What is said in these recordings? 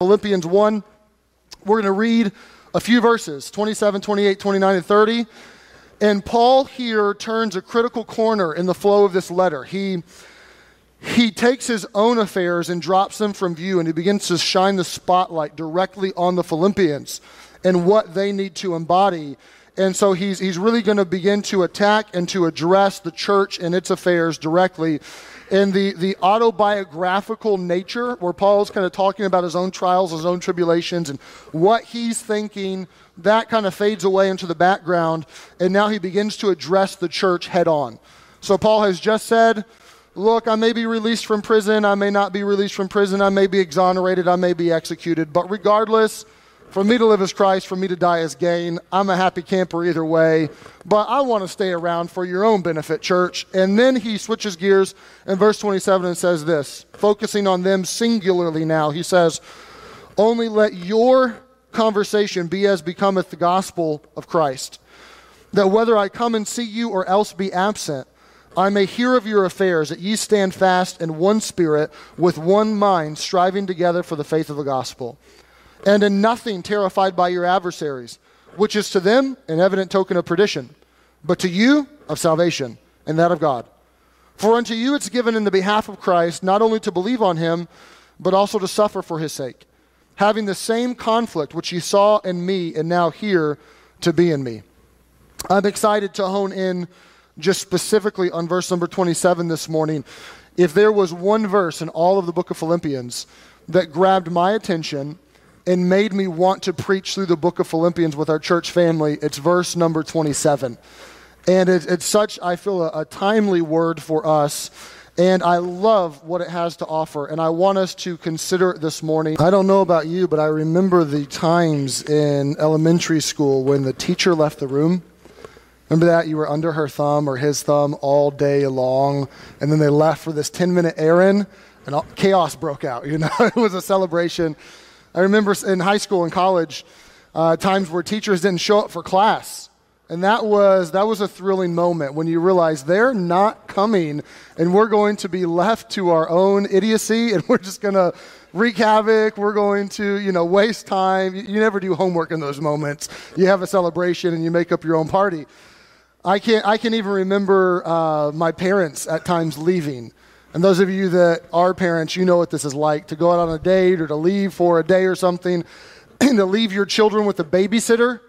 Philippians 1. We're going to read a few verses 27, 28, 29, and 30. And Paul here turns a critical corner in the flow of this letter. He, he takes his own affairs and drops them from view, and he begins to shine the spotlight directly on the Philippians and what they need to embody. And so he's, he's really going to begin to attack and to address the church and its affairs directly in the, the autobiographical nature, where Paul's kind of talking about his own trials, his own tribulations, and what he's thinking, that kind of fades away into the background. And now he begins to address the church head on. So Paul has just said, Look, I may be released from prison, I may not be released from prison, I may be exonerated, I may be executed, but regardless, for me to live as Christ, for me to die as gain. I'm a happy camper either way, but I want to stay around for your own benefit, church. And then he switches gears in verse 27 and says this, focusing on them singularly now. He says, Only let your conversation be as becometh the gospel of Christ, that whether I come and see you or else be absent, I may hear of your affairs, that ye stand fast in one spirit, with one mind, striving together for the faith of the gospel and in nothing terrified by your adversaries, which is to them an evident token of perdition, but to you of salvation, and that of God. For unto you it's given in the behalf of Christ not only to believe on him, but also to suffer for his sake, having the same conflict which you saw in me and now hear to be in me. I'm excited to hone in just specifically on verse number 27 this morning. If there was one verse in all of the book of Philippians that grabbed my attention and made me want to preach through the book of Philippians with our church family. It's verse number 27. And it, it's such, I feel, a, a timely word for us. And I love what it has to offer. And I want us to consider it this morning. I don't know about you, but I remember the times in elementary school when the teacher left the room. Remember that? You were under her thumb or his thumb all day long. And then they left for this 10 minute errand, and all, chaos broke out. You know, it was a celebration. I remember in high school and college uh, times where teachers didn't show up for class. And that was, that was a thrilling moment when you realize they're not coming and we're going to be left to our own idiocy and we're just going to wreak havoc. We're going to, you know, waste time. You, never do homework in those moments. You have a celebration and you make up your own party. I can, I can even remember uh, my parents at times leaving. And those of you that are parents, you know what this is like to go out on a date or to leave for a day or something, and to leave your children with a babysitter,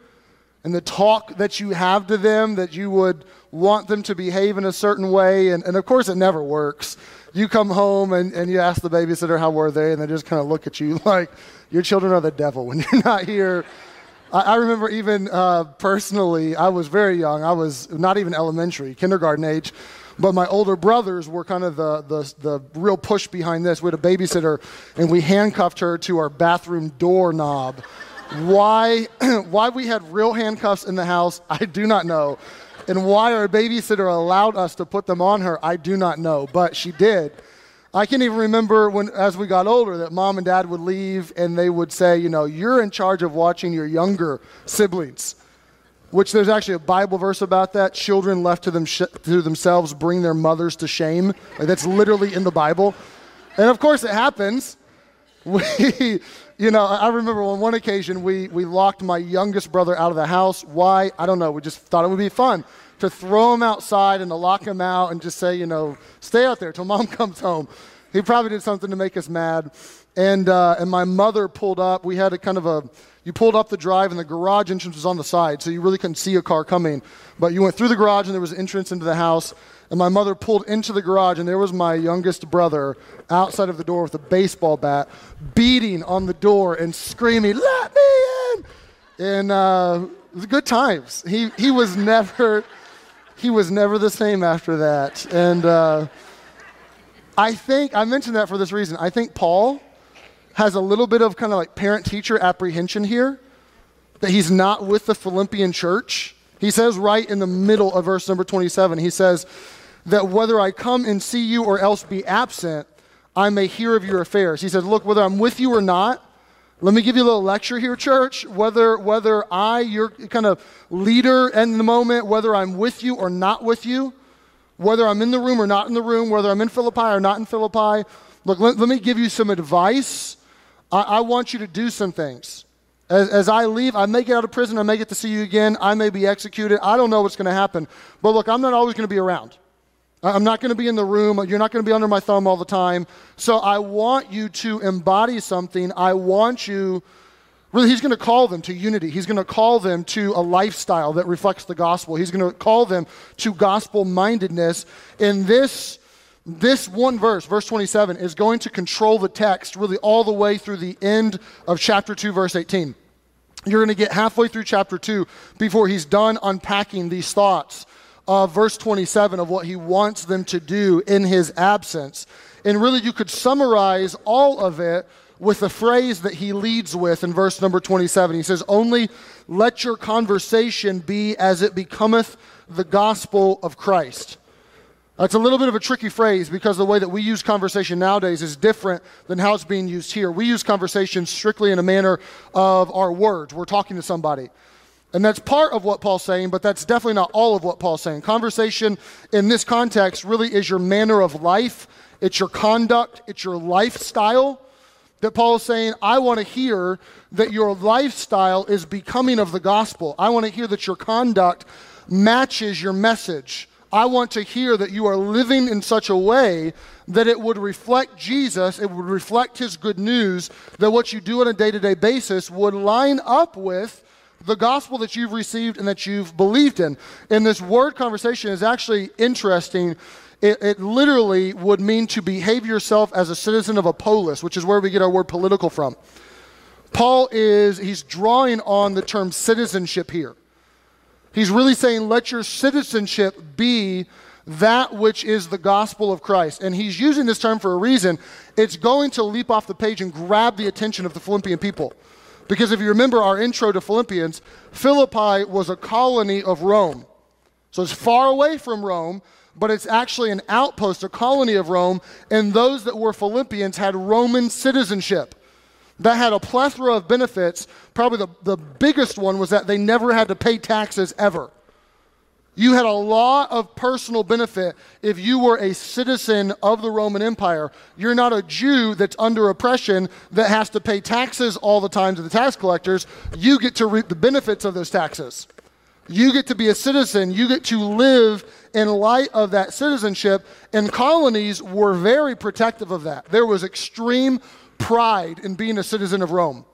and the talk that you have to them that you would want them to behave in a certain way. And, and of course, it never works. You come home and, and you ask the babysitter, How were they? And they just kind of look at you like your children are the devil when you're not here. I, I remember even uh, personally, I was very young. I was not even elementary, kindergarten age. But my older brothers were kind of the, the, the real push behind this. We had a babysitter, and we handcuffed her to our bathroom doorknob. Why, why we had real handcuffs in the house, I do not know. And why our babysitter allowed us to put them on her, I do not know. But she did. I can even remember when, as we got older, that mom and dad would leave and they would say, you know, you're in charge of watching your younger siblings which there's actually a Bible verse about that. Children left to, them sh- to themselves bring their mothers to shame. Like that's literally in the Bible. And of course, it happens. We, you know, I remember on one occasion we, we locked my youngest brother out of the house. Why? I don't know. We just thought it would be fun to throw him outside and to lock him out and just say, you know, stay out there till mom comes home. He probably did something to make us mad. And, uh, and my mother pulled up. We had a kind of a, you pulled up the drive and the garage entrance was on the side, so you really couldn't see a car coming. But you went through the garage and there was an entrance into the house. And my mother pulled into the garage, and there was my youngest brother outside of the door with a baseball bat, beating on the door and screaming, Let me in! And uh, it was good times. He, he was never. He was never the same after that. And uh, I think, I mentioned that for this reason. I think Paul has a little bit of kind of like parent teacher apprehension here that he's not with the Philippian church. He says right in the middle of verse number 27, he says, That whether I come and see you or else be absent, I may hear of your affairs. He says, Look, whether I'm with you or not, let me give you a little lecture here, church. Whether, whether I, your kind of leader in the moment, whether I'm with you or not with you, whether I'm in the room or not in the room, whether I'm in Philippi or not in Philippi, look, let, let me give you some advice I, I want you to do some things. As, as, I leave, I may get out of prison, I may get to see you again, I may be executed. I don't know what's going to happen. But look, I'm not always going to be around. I'm not going to be in the room. You're not going to be under my thumb all the time. So I want you to embody something. I want you, really, he's going to call them to unity. He's going to call them to a lifestyle that reflects the gospel. He's going to call them to gospel mindedness. And this this one verse, verse 27, is going to control the text really all the way through the end of chapter 2, verse 18. You're going to get halfway through chapter 2 before he's done unpacking these thoughts of verse 27 of what he wants them to do in his absence. And really, you could summarize all of it with the phrase that he leads with in verse number 27. He says, Only let your conversation be as it becometh the gospel of Christ. Uh, that's a little bit of a tricky phrase because the way that we use conversation nowadays is different than how it's being used here. We use conversation strictly in a manner of our words. We're talking to somebody. And that's part of what Paul's saying, but that's definitely not all of what Paul's saying. Conversation in this context really is your manner of life, it's your conduct, it's your lifestyle. That Paul is saying, I want to hear that your lifestyle is becoming of the gospel. I want to hear that your conduct matches your message. I want to hear that you are living in such a way that it would reflect Jesus, it would reflect his good news, that what you do on a day to day basis would line up with the gospel that you've received and that you've believed in. And this word conversation is actually interesting. It, it, literally would mean to behave yourself as a citizen of a polis, which is where we get our word political from. Paul is, he's drawing on the term citizenship here. He's really saying, let your citizenship be that which is the gospel of Christ. And he's using this term for a reason. It's going to leap off the page and grab the attention of the Philippian people. Because if you remember our intro to Philippians, Philippi was a colony of Rome. So it's far away from Rome, but it's actually an outpost, a colony of Rome, and those that were Philippians had Roman citizenship that had a plethora of benefits. Probably the, the biggest one was that they never had to pay taxes ever. You had a lot of personal benefit if you were a citizen of the Roman Empire. You're not a Jew that's under oppression that has to pay taxes all the time to the tax collectors. You get to reap the benefits of those taxes. You get to be a citizen. You get to live in light of that citizenship. And colonies were very protective of that. There was extreme pride in being a citizen of Rome.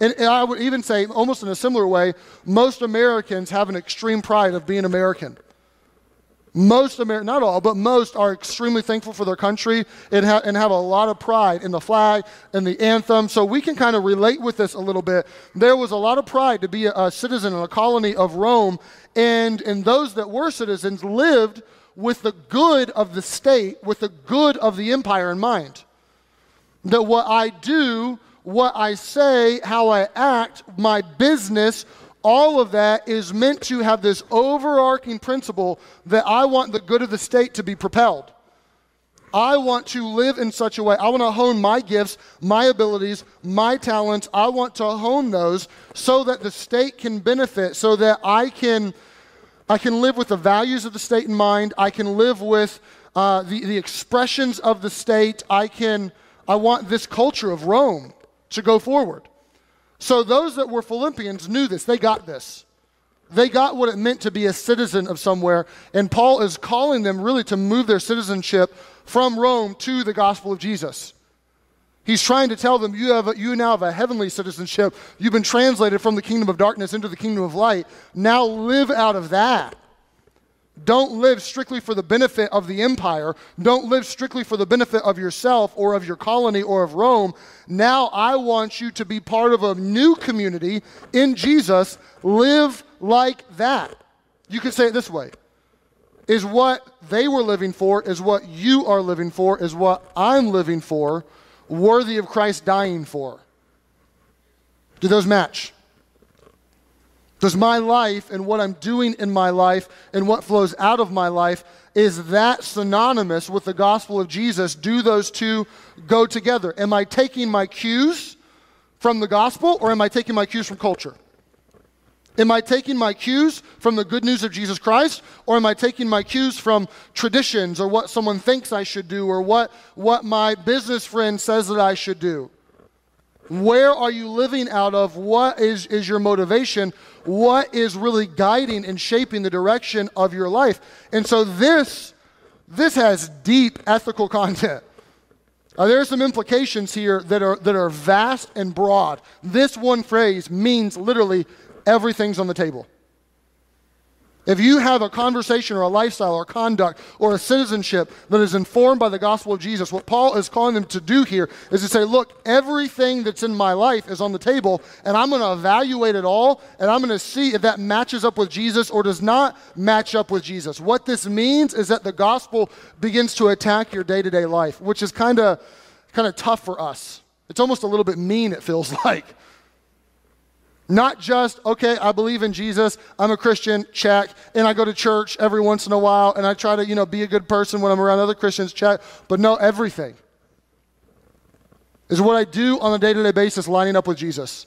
And, and I would even say, almost in a similar way, most Americans have an extreme pride of being American. Most Americans, not all, but most are extremely thankful for their country and, ha- and have a lot of pride in the flag and the anthem. So we can kind of relate with this a little bit. There was a lot of pride to be a, a citizen in a colony of Rome, and, and those that were citizens lived with the good of the state, with the good of the empire in mind. That what I do, what I say, how I act, my business, all of that is meant to have this overarching principle that I want the good of the state to be propelled. I want to live in such a way. I want to hone my gifts, my abilities, my talents. I want to hone those so that the state can benefit, so that I can, I can live with the values of the state in mind. I can live with uh, the, the expressions of the state. I can I want this culture of Rome to go forward. So those that were Philippians knew this. They got this. They got what it meant to be a citizen of somewhere. And Paul is calling them really to move their citizenship from Rome to the gospel of Jesus. He's trying to tell them you, have a, you now have a heavenly citizenship. You've been translated from the kingdom of darkness into the kingdom of light. Now live out of that. Don't live strictly for the benefit of the empire. Don't live strictly for the benefit of yourself or of your colony or of Rome. Now I want you to be part of a new community in Jesus. Live like that. You could say it this way Is what they were living for, is what you are living for, is what I'm living for, worthy of Christ dying for. Do those match? Does my life and what I'm doing in my life and what flows out of my life, is that synonymous with the gospel of Jesus? Do those two go together? Am I taking my cues from the gospel or am I taking my cues from culture? Am I taking my cues from the good news of Jesus Christ, or am I taking my cues from traditions or what someone thinks I should do or what, what my business friend says that I should do? Where are you living out of? What is, is your motivation? What is really guiding and shaping the direction of your life? And so this, this has deep ethical content. Uh, there are some implications here that are, that are vast and broad. This one phrase means literally everything's on the table. If you have a conversation or a lifestyle or conduct or a citizenship that is informed by the gospel of Jesus, what Paul is calling them to do here is to say, look, everything that's in my life is on the table, and I'm going to evaluate it all, and I'm going to see if that matches up with Jesus or does not match up with Jesus. What this means is that the gospel begins to attack your day to day life, which is kind of kind of tough for us. It's almost a little bit mean, it feels like. Not just, okay, I believe in Jesus, I'm a Christian, check, and I go to church every once in a while, and I try to, you know, be a good person when I'm around other Christians, check, but no, everything. Is what I do on a day to day basis lining up with Jesus.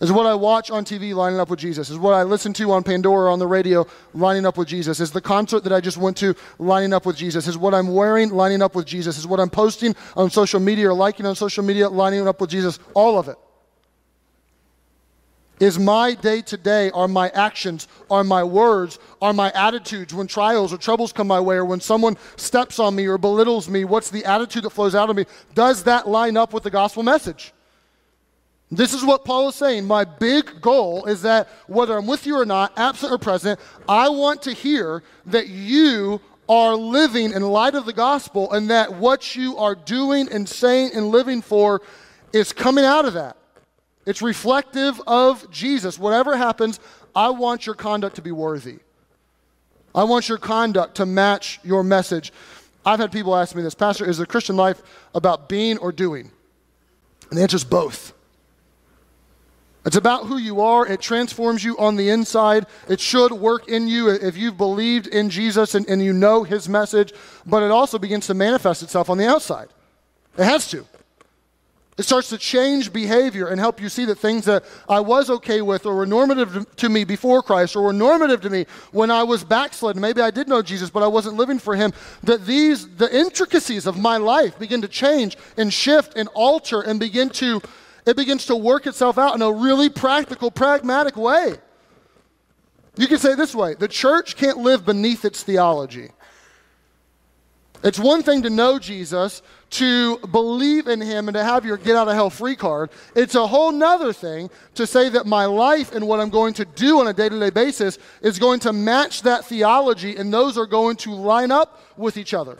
Is what I watch on TV lining up with Jesus. Is what I listen to on Pandora on the radio lining up with Jesus. Is the concert that I just went to lining up with Jesus. Is what I'm wearing lining up with Jesus. Is what I'm posting on social media or liking on social media lining up with Jesus. All of it. Is my day to day, are my actions, are my words, are my attitudes when trials or troubles come my way, or when someone steps on me or belittles me? What's the attitude that flows out of me? Does that line up with the gospel message? This is what Paul is saying. My big goal is that whether I'm with you or not, absent or present, I want to hear that you are living in light of the gospel and that what you are doing and saying and living for is coming out of that. It's reflective of Jesus. Whatever happens, I want your conduct to be worthy. I want your conduct to match your message. I've had people ask me this Pastor, is the Christian life about being or doing? And the answer is both. It's about who you are. It transforms you on the inside. It should work in you if you've believed in Jesus and, and you know his message, but it also begins to manifest itself on the outside. It has to. It starts to change behavior and help you see that things that I was okay with or were normative to me before Christ or were normative to me when I was backslidden. Maybe I did know Jesus, but I wasn't living for him. That these, the intricacies of my life begin to change and shift and alter and begin to, it begins to work itself out in a really practical, pragmatic way. You can say this way the church can't live beneath its theology. It's one thing to know Jesus, to believe in him, and to have your get out of hell free card. It's a whole nother thing to say that my life and what I'm going to do on a day to day basis is going to match that theology, and those are going to line up with each other.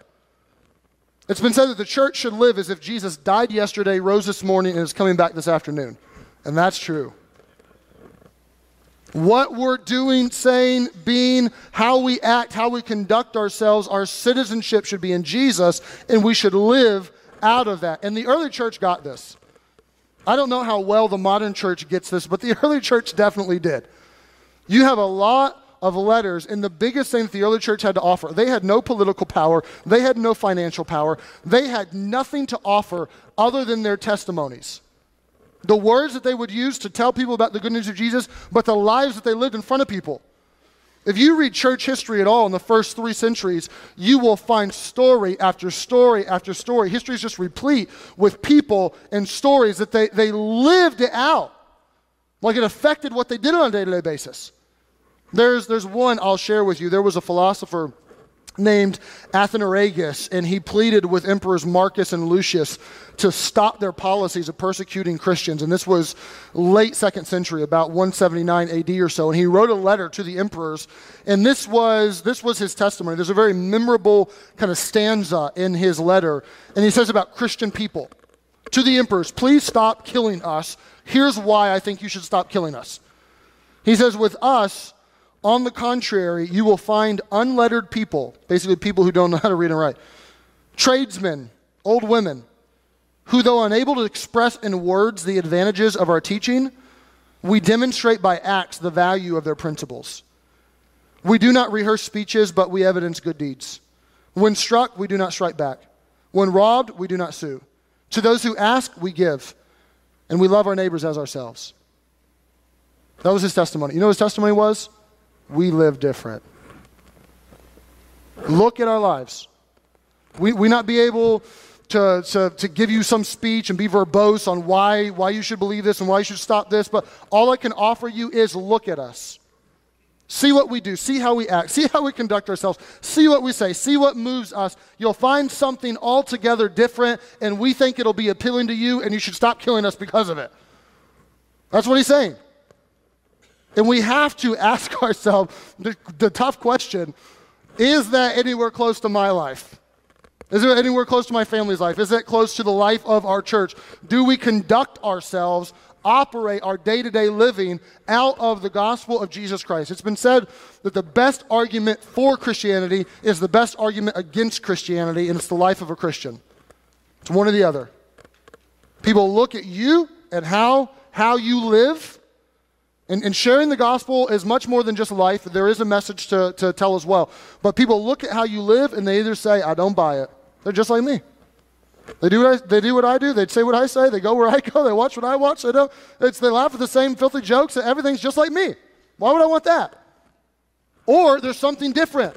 It's been said that the church should live as if Jesus died yesterday, rose this morning, and is coming back this afternoon. And that's true. What we're doing, saying, being, how we act, how we conduct ourselves, our citizenship should be in Jesus, and we should live out of that. And the early church got this. I don't know how well the modern church gets this, but the early church definitely did. You have a lot of letters, and the biggest thing that the early church had to offer, they had no political power, they had no financial power, they had nothing to offer other than their testimonies the words that they would use to tell people about the good news of Jesus, but the lives that they lived in front of people. If you read church history at all in the first three centuries, you will find story after story after story. History is just replete with people and stories that they, they lived it out. Like it affected what they did on a day to day basis. There's, there's one I'll share with you. There was a philosopher named Athenagoras, and he pleaded with emperors Marcus and Lucius to stop their policies of persecuting Christians. And this was late second century, about 179 AD or so. And he wrote a letter to the emperors, and this was this was his testimony. There's a very memorable kind of stanza in his letter, and he says about Christian people to the emperors, please stop killing us. Here's why I think you should stop killing us. He says, with us, on the contrary, you will find unlettered people, basically people who don't know how to read and write, tradesmen, old women, who, though unable to express in words the advantages of our teaching, we demonstrate by acts the value of their principles. We do not rehearse speeches, but we evidence good deeds. When struck, we do not strike back. When robbed, we do not sue. To those who ask, we give. And we love our neighbors as ourselves. That was his testimony. You know his testimony was? We live different. Look at our lives. We, we not be able to, to, to give you some speech and be verbose on why, why you should believe this and why you should stop this, but all I can offer you is look at us. See what we do, see how we act, see how we conduct ourselves, see what we say, see what moves us. You'll find something altogether different, and we think it'll be appealing to you, and you should stop killing us because of it. That's what he's saying. And we have to ask ourselves the, the tough question is that anywhere close to my life? Is it anywhere close to my family's life? Is it close to the life of our church? Do we conduct ourselves, operate our day to day living out of the gospel of Jesus Christ? It's been said that the best argument for Christianity is the best argument against Christianity, and it's the life of a Christian. It's one or the other. People look at you and how, how you live. And, and sharing the gospel is much more than just life. There is a message to, to tell as well. But people look at how you live and they either say, I don't buy it, they're just like me. They do, what I, they do what I do. They say what I say. They go where I go. They watch what I watch. They, don't, it's, they laugh at the same filthy jokes. Everything's just like me. Why would I want that? Or there's something different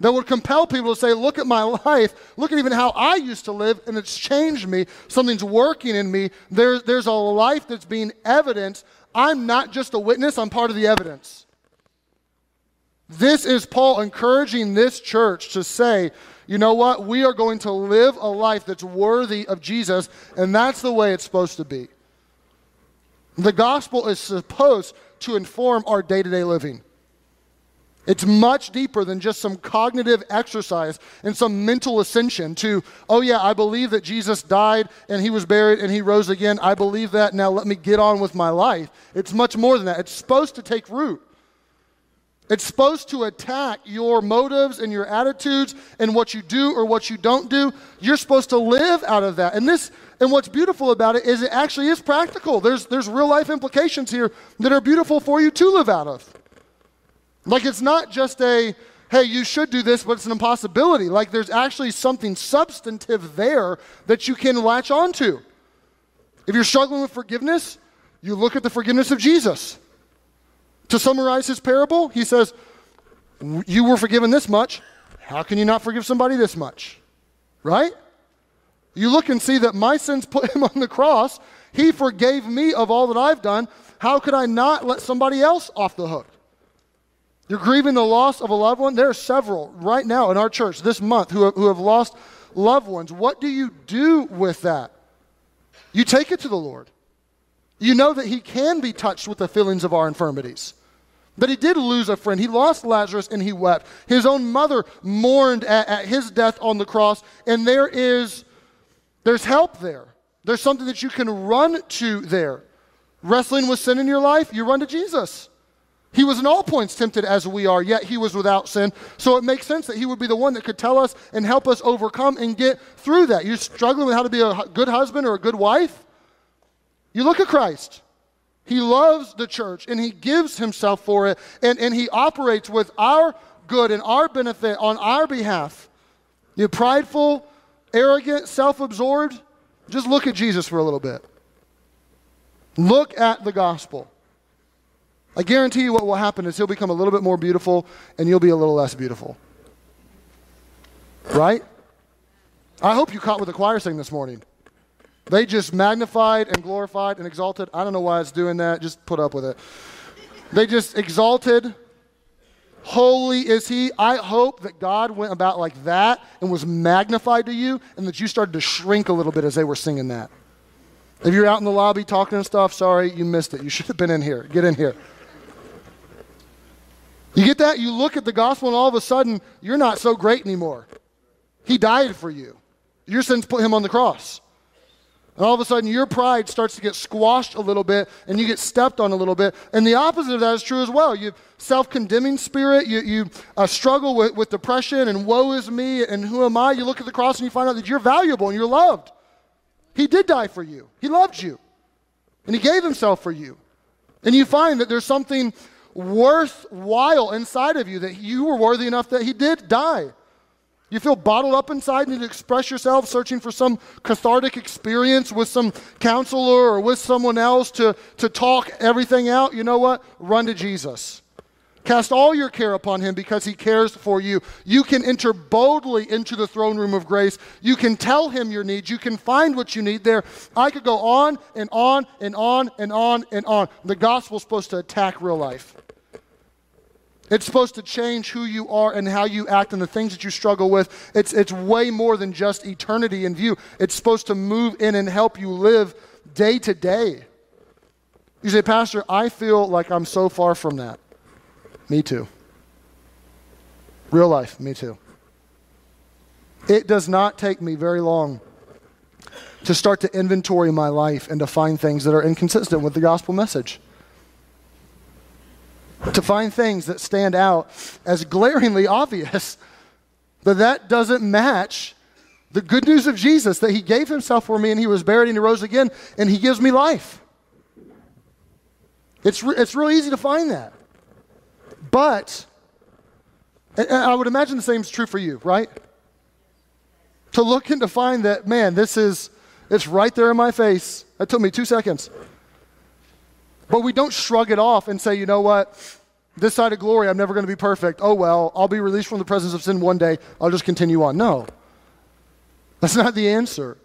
that would compel people to say, Look at my life. Look at even how I used to live, and it's changed me. Something's working in me. There, there's a life that's being evidence. I'm not just a witness, I'm part of the evidence. This is Paul encouraging this church to say, you know what? We are going to live a life that's worthy of Jesus, and that's the way it's supposed to be. The gospel is supposed to inform our day to day living. It's much deeper than just some cognitive exercise and some mental ascension to, oh, yeah, I believe that Jesus died and he was buried and he rose again. I believe that. Now let me get on with my life. It's much more than that. It's supposed to take root. It's supposed to attack your motives and your attitudes and what you do or what you don't do. You're supposed to live out of that. And this and what's beautiful about it is it actually is practical. There's there's real life implications here that are beautiful for you to live out of. Like it's not just a hey, you should do this, but it's an impossibility. Like there's actually something substantive there that you can latch onto. If you're struggling with forgiveness, you look at the forgiveness of Jesus. To summarize his parable, he says, You were forgiven this much. How can you not forgive somebody this much? Right? You look and see that my sins put him on the cross. He forgave me of all that I've done. How could I not let somebody else off the hook? You're grieving the loss of a loved one? There are several right now in our church this month who have, who have lost loved ones. What do you do with that? You take it to the Lord. You know that He can be touched with the feelings of our infirmities. But he did lose a friend. He lost Lazarus and he wept. His own mother mourned at, at, his death on the cross, and there is there's help there. There's something that you can run to there. Wrestling with sin in your life, you run to Jesus. He was in all points tempted as we are, yet he was without sin. So it makes sense that he would be the one that could tell us and help us overcome and get through that. You're struggling with how to be a good husband or a good wife? You look at Christ. He loves the church and he gives himself for it and, and he operates with our good and our benefit on our behalf. You prideful, arrogant, self absorbed, just look at Jesus for a little bit. Look at the gospel. I guarantee you what will happen is he'll become a little bit more beautiful and you'll be a little less beautiful. Right? I hope you caught what the choir sang this morning. They just magnified and glorified and exalted. I don't know why it's doing that. Just put up with it. They just exalted. Holy is he. I hope that God went about like that and was magnified to you and that you started to shrink a little bit as they were singing that. If you're out in the lobby talking and stuff, sorry, you missed it. You should have been in here. Get in here. You get that? You look at the gospel and all of a sudden, you're not so great anymore. He died for you. Your sins put him on the cross. And all of a sudden, your pride starts to get squashed a little bit and you get stepped on a little bit. And the opposite of that is true as well. You self condemning spirit, you, you uh, struggle with, with depression and woe is me and who am I. You look at the cross and you find out that you're valuable and you're loved. He did die for you, He loved you, and He gave Himself for you. And you find that there's something worthwhile inside of you that you were worthy enough that He did die. You feel bottled up inside, need to express yourself, searching for some cathartic experience with some counselor or with someone else to, to talk everything out. You know what? Run to Jesus. Cast all your care upon him because he cares for you. You can enter boldly into the throne room of grace. You can tell him your needs. You can find what you need there. I could go on and on and on and on and on. The gospel's supposed to attack real life. It's supposed to change who you are and how you act and the things that you struggle with. It's, it's way more than just eternity in view. It's supposed to move in and help you live day to day. You say, Pastor, I feel like I'm so far from that. Me too. Real life, me too. It does not take me very long to start to inventory my life and to find things that are inconsistent with the gospel message to find things that stand out as glaringly obvious that that doesn't match the good news of Jesus that he gave himself for me and he was buried and he rose again and he gives me life. It's, re- it's real easy to find that. But I would imagine the same is true for you, right? To look and to find that, man, this is, it's right there in my face. That took me two seconds. But we don't shrug it off and say, you know what? This side of glory, I'm never going to be perfect. Oh, well, I'll be released from the presence of sin one day. I'll just continue on. No. That's not the answer.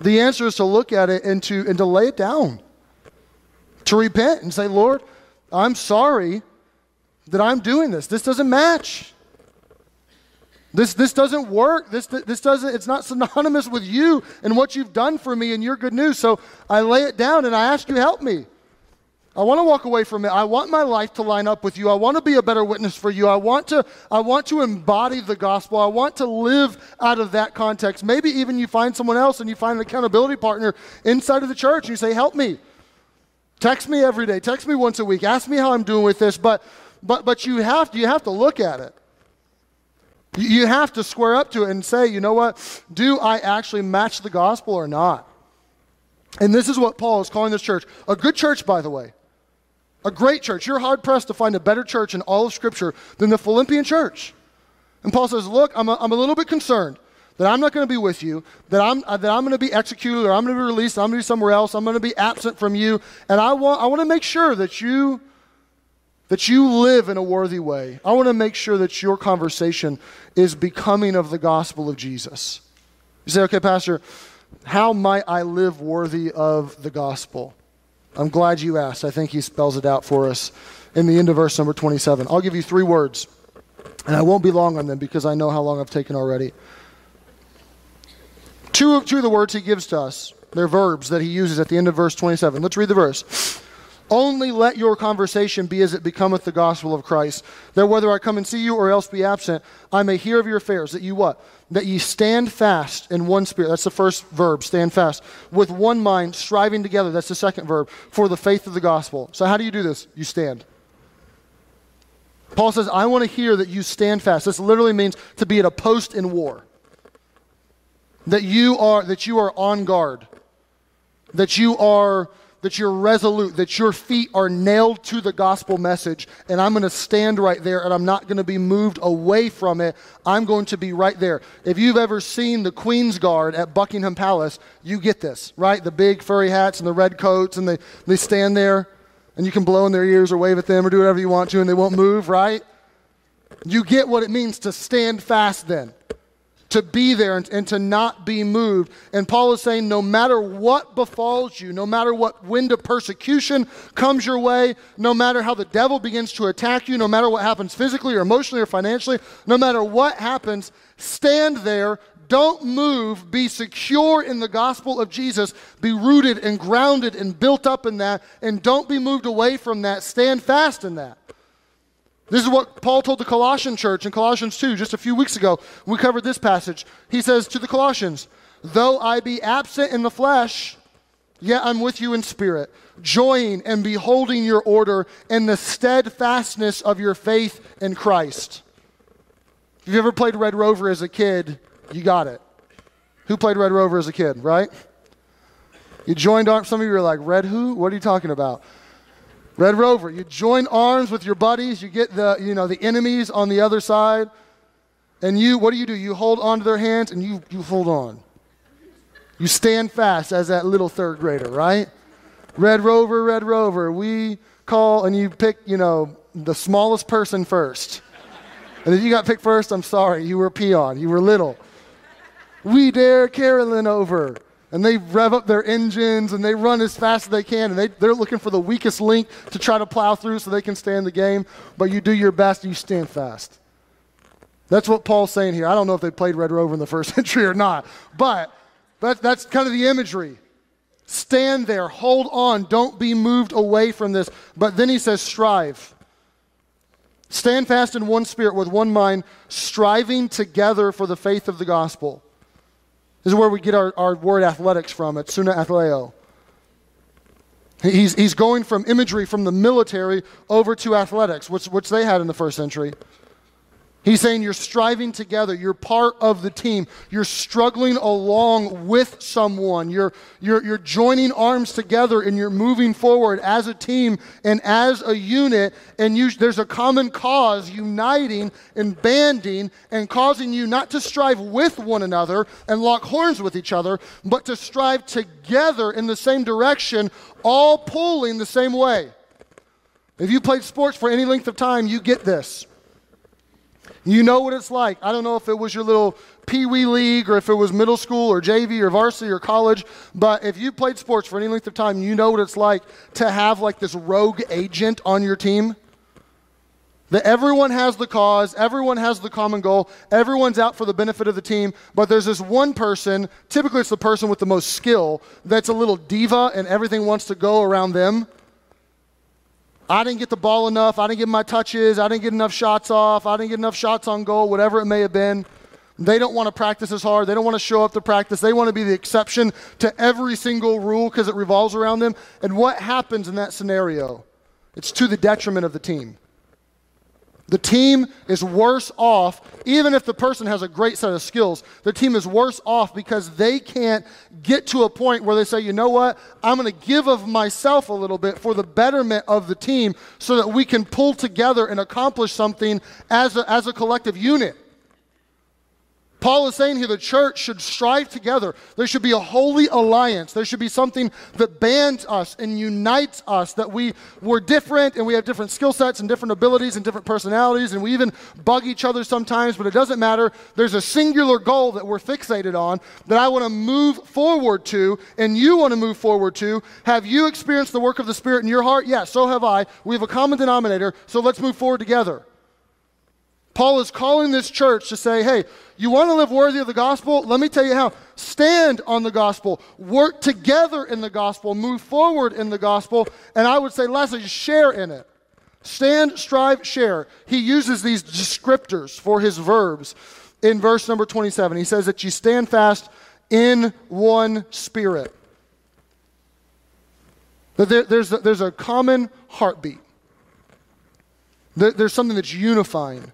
The answer is to look at it and to, and to lay it down, to repent and say, Lord, I'm sorry that I'm doing this. This doesn't match. This, this doesn't work. This, this doesn't, it's not synonymous with you and what you've done for me and your good news. So I lay it down and I ask you, help me. I want to walk away from it. I want my life to line up with you. I want to be a better witness for you. I want to I want to embody the gospel. I want to live out of that context. Maybe even you find someone else and you find an accountability partner inside of the church and you say, "Help me." Text me every day. Text me once a week. Ask me how I'm doing with this, but but but you have to you have to look at it. You have to square up to it and say, "You know what? Do I actually match the gospel or not?" And this is what Paul is calling this church. A good church, by the way a great church. You're hard pressed to find a better church in all of Scripture than the Philippian church. And Paul says, Look, I'm a, I'm a little bit concerned that I'm not going to be with you, that I'm, uh, that I'm going to be executed or I'm going to be released, I'm going to be somewhere else, I'm going to be absent from you. And I want, I want to make sure that you, that you live in a worthy way. I want to make sure that your conversation is becoming of the gospel of Jesus. You say, okay, Pastor, how might I live worthy of the gospel? I'm glad you asked. I think he spells it out for us in the end of verse number 27. I'll give you three words, and I won't be long on them because I know how long I've taken already. Two, two of the words he gives to us, they're verbs that he uses at the end of verse 27. Let's read the verse. Only let your conversation be as it becometh the gospel of Christ, that whether I come and see you or else be absent, I may hear of your affairs, that you what? That ye stand fast in one spirit. That's the first verb, stand fast. With one mind, striving together. That's the second verb, for the faith of the gospel. So, how do you do this? You stand. Paul says, I want to hear that you stand fast. This literally means to be at a post in war. That you are, that you are on guard. That you are that you're resolute, that your feet are nailed to the gospel message, and I'm going to stand right there and I'm not going to be moved away from it. I'm going to be right there. If you've ever seen the Queen's Guard at Buckingham Palace, you get this, right? The big furry hats and the red coats, and they, they stand there, and you can blow in their ears or wave at them or do whatever you want to, and they won't move, right? You get what it means to stand fast then to be there and, and, to not be moved. And Paul is saying, no matter what befalls you, no matter what wind of persecution comes your way, no matter how the devil begins to attack you, no matter what happens physically or emotionally or financially, no matter what happens, stand there. Don't move. Be secure in the gospel of Jesus. Be rooted and grounded and built up in that. And don't be moved away from that. Stand fast in that. This is what Paul told the Colossian church in Colossians 2 just a few weeks ago. We covered this passage. He says to the Colossians, Though I be absent in the flesh, yet I'm with you in spirit, joying and beholding your order and the steadfastness of your faith in Christ. If you ever played Red Rover as a kid, you got it. Who played Red Rover as a kid, right? You joined arms. Some of you are like, Red who? What are you talking about? Red Rover, you join arms with your buddies, you get the, you know, the enemies on the other side, and you, what do you do? You hold on to their hands and you, you hold on. You stand fast as that little third grader, right? Red Rover, Red Rover, we call, and you pick, you know, the smallest person first. And if you got picked first, I'm sorry, you were a peon, you were little. We dare Carolyn over. And they rev up their engines and they run as fast as they can. And they, they're looking for the weakest link to try to plow through so they can stay in the game. But you do your best, you stand fast. That's what Paul's saying here. I don't know if they played Red Rover in the first century or not, but that, that's kind of the imagery. Stand there, hold on, don't be moved away from this. But then he says, strive. Stand fast in one spirit with one mind, striving together for the faith of the gospel. This is where we get our, our word athletics from. It's suna athleo. He's, he's going from imagery from the military over to athletics, which, which they had in the first century. He's saying you're striving together. You're part of the team. You're struggling along with someone. You're, you're, you're joining arms together and you're moving forward as a team and as a unit. And you, there's a common cause uniting and banding and causing you not to strive with one another and lock horns with each other, but to strive together in the same direction, all pulling the same way. If you played sports for any length of time, you get this. You know what it's like. I don't know if it was your little pee wee league or if it was middle school or JV or varsity or college, but if you played sports for any length of time, you know what it's like to have like this rogue agent on your team. That everyone has the cause, everyone has the common goal, everyone's out for the benefit of the team, but there's this one person, typically it's the person with the most skill, that's a little diva and everything wants to go around them. I didn't get the ball enough. I didn't get my touches. I didn't get enough shots off. I didn't get enough shots on goal, whatever it may have been. They don't want to practice as hard. They don't want to show up to practice. They want to be the exception to every single rule because it revolves around them. And what happens in that scenario? It's to the detriment of the team. The team is worse off, even if the person has a great set of skills. The team is worse off because they can't get to a point where they say, you know what, I'm going to give of myself a little bit for the betterment of the team so that we can pull together and accomplish something as a, as a collective unit. Paul is saying here the church should strive together. There should be a holy alliance. There should be something that bands us and unites us, that we were different and we have different skill sets and different abilities and different personalities, and we even bug each other sometimes, but it doesn't matter. There's a singular goal that we're fixated on that I want to move forward to, and you want to move forward to. Have you experienced the work of the Spirit in your heart? Yes, yeah, so have I. We have a common denominator, so let's move forward together. Paul is calling this church to say, hey, you want to live worthy of the gospel? Let me tell you how. Stand on the gospel, work together in the gospel, move forward in the gospel, and I would say, lastly, share in it. Stand, strive, share. He uses these descriptors for his verbs in verse number 27. He says that you stand fast in one spirit. There, there's, a, there's a common heartbeat, there, there's something that's unifying.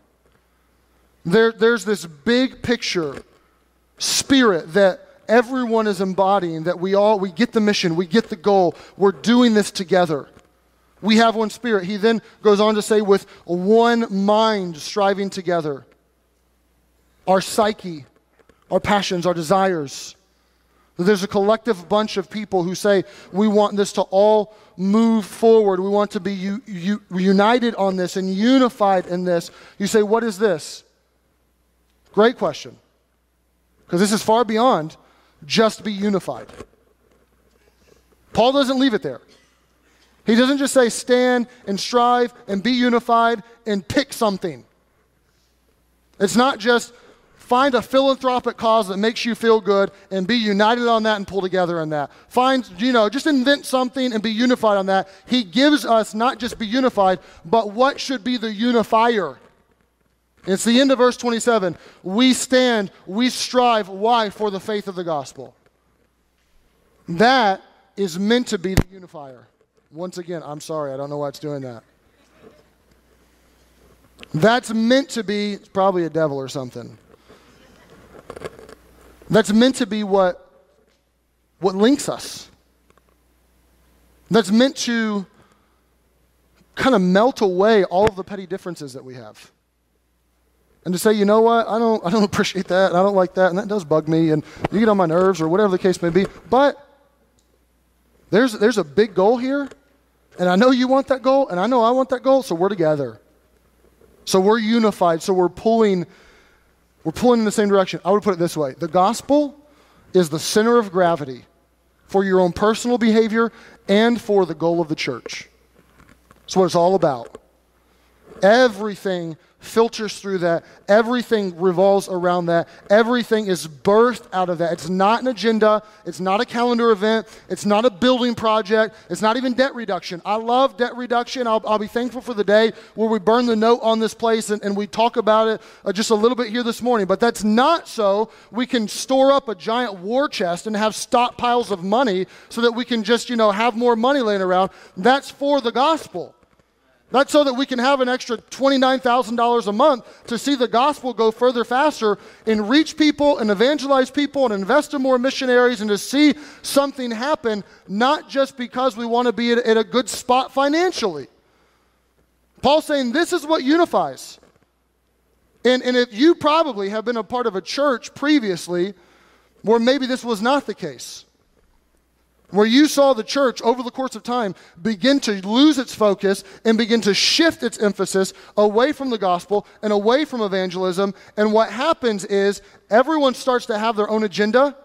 There, there's this big picture spirit that everyone is embodying that we all we get the mission we get the goal. We're doing this together. We have one spirit. He then goes on to say with one mind striving together our psyche our passions our desires. There's a collective bunch of people who say we want this to all move forward. We want to be u- u- united on this and unified in this. You say what is this Great question. Because this is far beyond just be unified. Paul doesn't leave it there. He doesn't just say stand and strive and be unified and pick something. It's not just find a philanthropic cause that makes you feel good and be united on that and pull together on that. Find, you know, just invent something and be unified on that. He gives us not just be unified, but what should be the unifier. It's the end of verse 27. We stand, we strive. Why? For the faith of the gospel. That is meant to be the unifier. Once again, I'm sorry, I don't know why it's doing that. That's meant to be, it's probably a devil or something. That's meant to be what, what links us. That's meant to kind of melt away all of the petty differences that we have and to say, you know what, I don't, I don't appreciate that, and I don't like that, and that does bug me, and you get on my nerves, or whatever the case may be. But there's, there's a big goal here And I know you want that goal, and I know I want that goal, so we're together. So we're unified, so we're pulling we're pulling in the same direction. I would put it this way. The gospel is the center of gravity for your own personal behavior and for the goal of the church. That's what it's all about. Everything filters through that. Everything revolves around that. Everything is birthed out of that. It's not an agenda. It's not a calendar event. It's not a building project. It's not even debt reduction. I love debt reduction. I'll, I'll be thankful for the day where we burn the note on this place and, and we talk about it uh, just a little bit here this morning. But that's not so we can store up a giant war chest and have stockpiles of money so that we can just, you know, have more money laying around. That's for the gospel. That's so that we can have an extra $29,000 a month to see the gospel go further faster and reach people and evangelize people and invest in more missionaries and to see something happen, not just because we want to be at, a good spot financially. Paul's saying this is what unifies. And, and if you probably have been a part of a church previously where maybe this was not the case, where you saw the church over the course of time begin to lose its focus and begin to shift its emphasis away from the gospel and away from evangelism. And what happens is everyone starts to have their own agenda.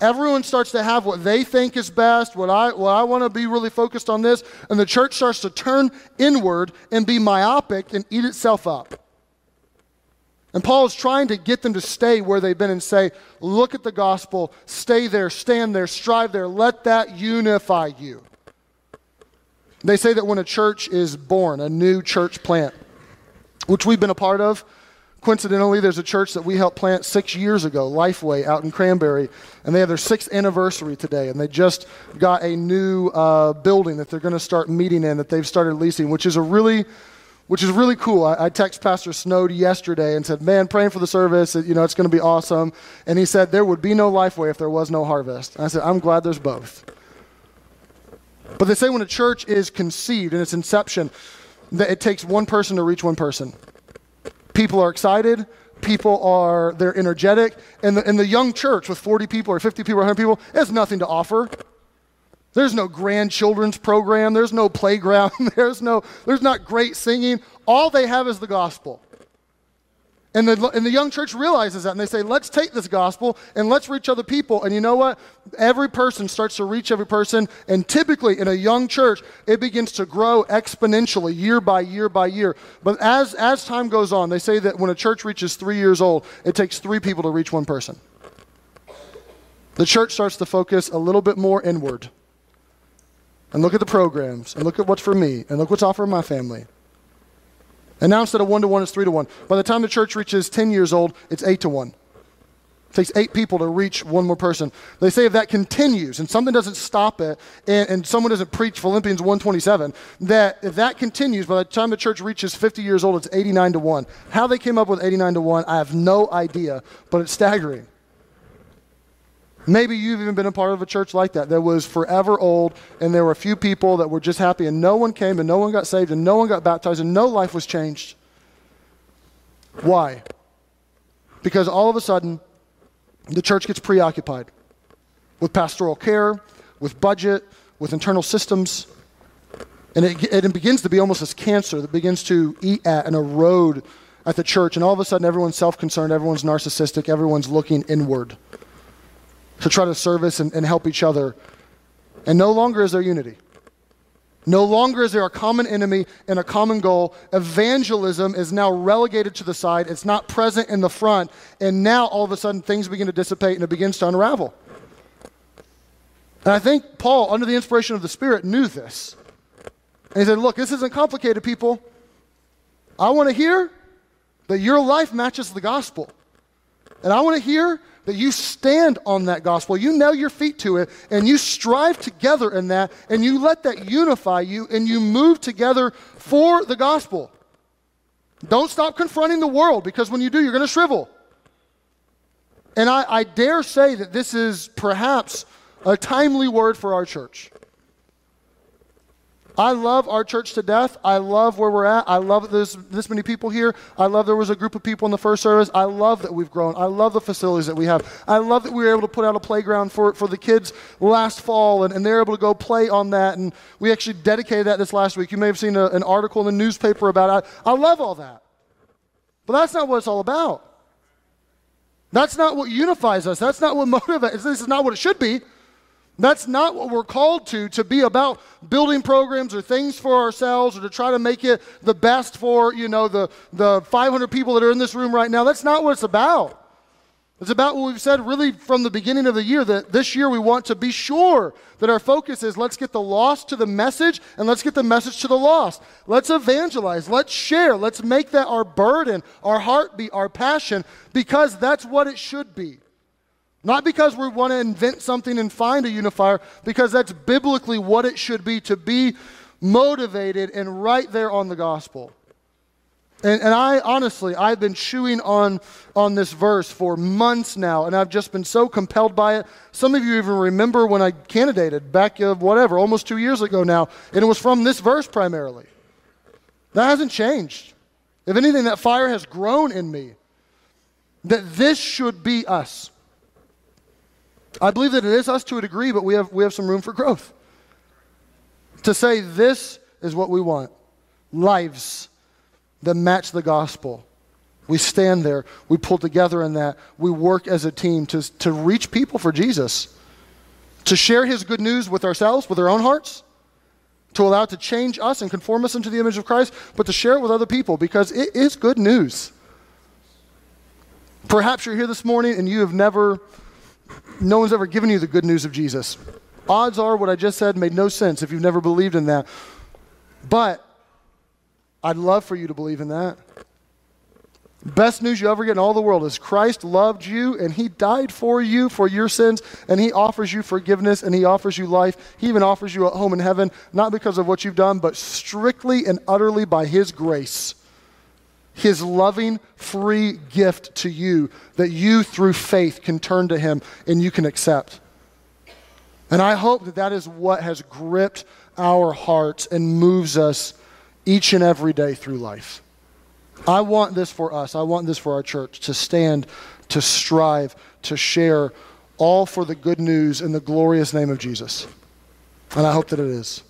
Everyone starts to have what they think is best, what I, what I want to be really focused on this, and the church starts to turn inward and be myopic and eat itself up. And Paul is trying to get them to stay where they've been and say, look at the gospel, stay there, stand there, strive there, let that unify you. They say that when a church is born, a new church plant, which we've been a part of, coincidentally, there's a church that we helped plant six years ago, Lifeway, out in Cranberry, and they have their sixth anniversary today, and they just got a new uh, building that they're going to start meeting in that they've started leasing, which is a really which is really cool. I, I texted Pastor Snowd yesterday and said, "Man, praying for the service. You know, it's going to be awesome." And he said, "There would be no Lifeway if there was no harvest." And I said, "I'm glad there's both." But they say when a church is conceived in its inception, that it takes one person to reach one person. People are excited. People are they're energetic, and the, and the young church with 40 people or 50 people or 100 people has nothing to offer. There's no grandchildren's program. There's no playground. There's, no, there's not great singing. All they have is the gospel. And the, and the young church realizes that, and they say, let's take this gospel and let's reach other people. And you know what? Every person starts to reach every person. And typically, in a young church, it begins to grow exponentially year by year by year. But as, as time goes on, they say that when a church reaches three years old, it takes three people to reach one person. The church starts to focus a little bit more inward and look at the programs and look at what's for me and look what's offered my family. And now instead of one to one, it's three to one. By the time the church reaches 10 years old, it's eight to one. It takes eight people to reach one more person. They say if that continues and something doesn't stop it and, and someone doesn't preach Philippians 127, that if that continues, by the time the church reaches 50 years old, it's 89 to 1. How they came up with 89 to 1, I have no idea, but it's staggering. Maybe you've even been a part of a church like that that was forever old, and there were a few people that were just happy, and no one came, and no one got saved, and no one got baptized, and no life was changed. Why? Because all of a sudden, the church gets preoccupied with pastoral care, with budget, with internal systems, and it, it begins to be almost this cancer that begins to eat at and erode at the church, and all of a sudden, everyone's self concerned, everyone's narcissistic, everyone's looking inward to try to service and, and help each other. And no longer is there unity. No longer is there a common enemy and a common goal. Evangelism is now relegated to the side. It's not present in the front. And now all of a sudden things begin to dissipate and it begins to unravel. And I think Paul, under the inspiration of the Spirit, knew this. And he said, Look, this isn't complicated, people. I want to hear that your life matches the gospel. And I want to hear that you stand on that gospel, you nail your feet to it, and you strive together in that, and you let that unify you, and you move together for the gospel. Don't stop confronting the world because when you do, you're going to shrivel. And I, I, dare say that this is perhaps a timely word for our church. I love our church to death. I love where we're at. I love that there's this many people here. I love there was a group of people in the first service. I love that we've grown. I love the facilities that we have. I love that we were able to put out a playground for, for the kids last fall, and, and they're able to go play on that. And we actually dedicated that this last week. You may have seen a, an article in the newspaper about it. I, I love all that. But that's not what it's all about. That's not what unifies us. That's not what motivates. This is not what it should be. That's not what we're called to, to be about building programs or things for ourselves or to try to make it the best for, you know, the, the 500 people that are in this room right now. That's not what it's about. It's about what we've said really from the beginning of the year that this year we want to be sure that our focus is let's get the lost to the message and let's get the message to the lost. Let's evangelize, let's share, let's make that our burden, our heartbeat, our passion, because that's what it should be. Not because we want to invent something and find a unifier, because that's biblically what it should be to be motivated and right there on the gospel. And, and, I honestly, I've been chewing on, on this verse for months now, and I've just been so compelled by it. Some of you even remember when I candidated back, uh, whatever, almost two years ago now, and it was from this verse primarily. That hasn't changed. If anything, that fire has grown in me. That this should be us. I believe that it is us to a degree, but we have, we have some room for growth. To say this is what we want lives that match the gospel. We stand there, we pull together in that, we work as a team to, to reach people for Jesus, to share his good news with ourselves, with our own hearts, to allow it to change us and conform us into the image of Christ, but to share it with other people because it is good news. Perhaps you're here this morning and you have never no one's ever given you the good news of Jesus. Odds are what I just said made no sense if you've never believed in that. But I'd love for you to believe in that. Best news you ever get in all the world is Christ loved you and he died for you for your sins and he offers you forgiveness and he offers you life. He even offers you a home in heaven, not because of what you've done, but strictly and utterly by his grace his loving, free gift to you that you, through faith, can turn to him and you can accept. And I hope that that is what has gripped our hearts and moves us each and every day through life. I want this for us. I want this for our church to stand, to strive, to share, all for the good news in the glorious name of Jesus. And I hope that it is.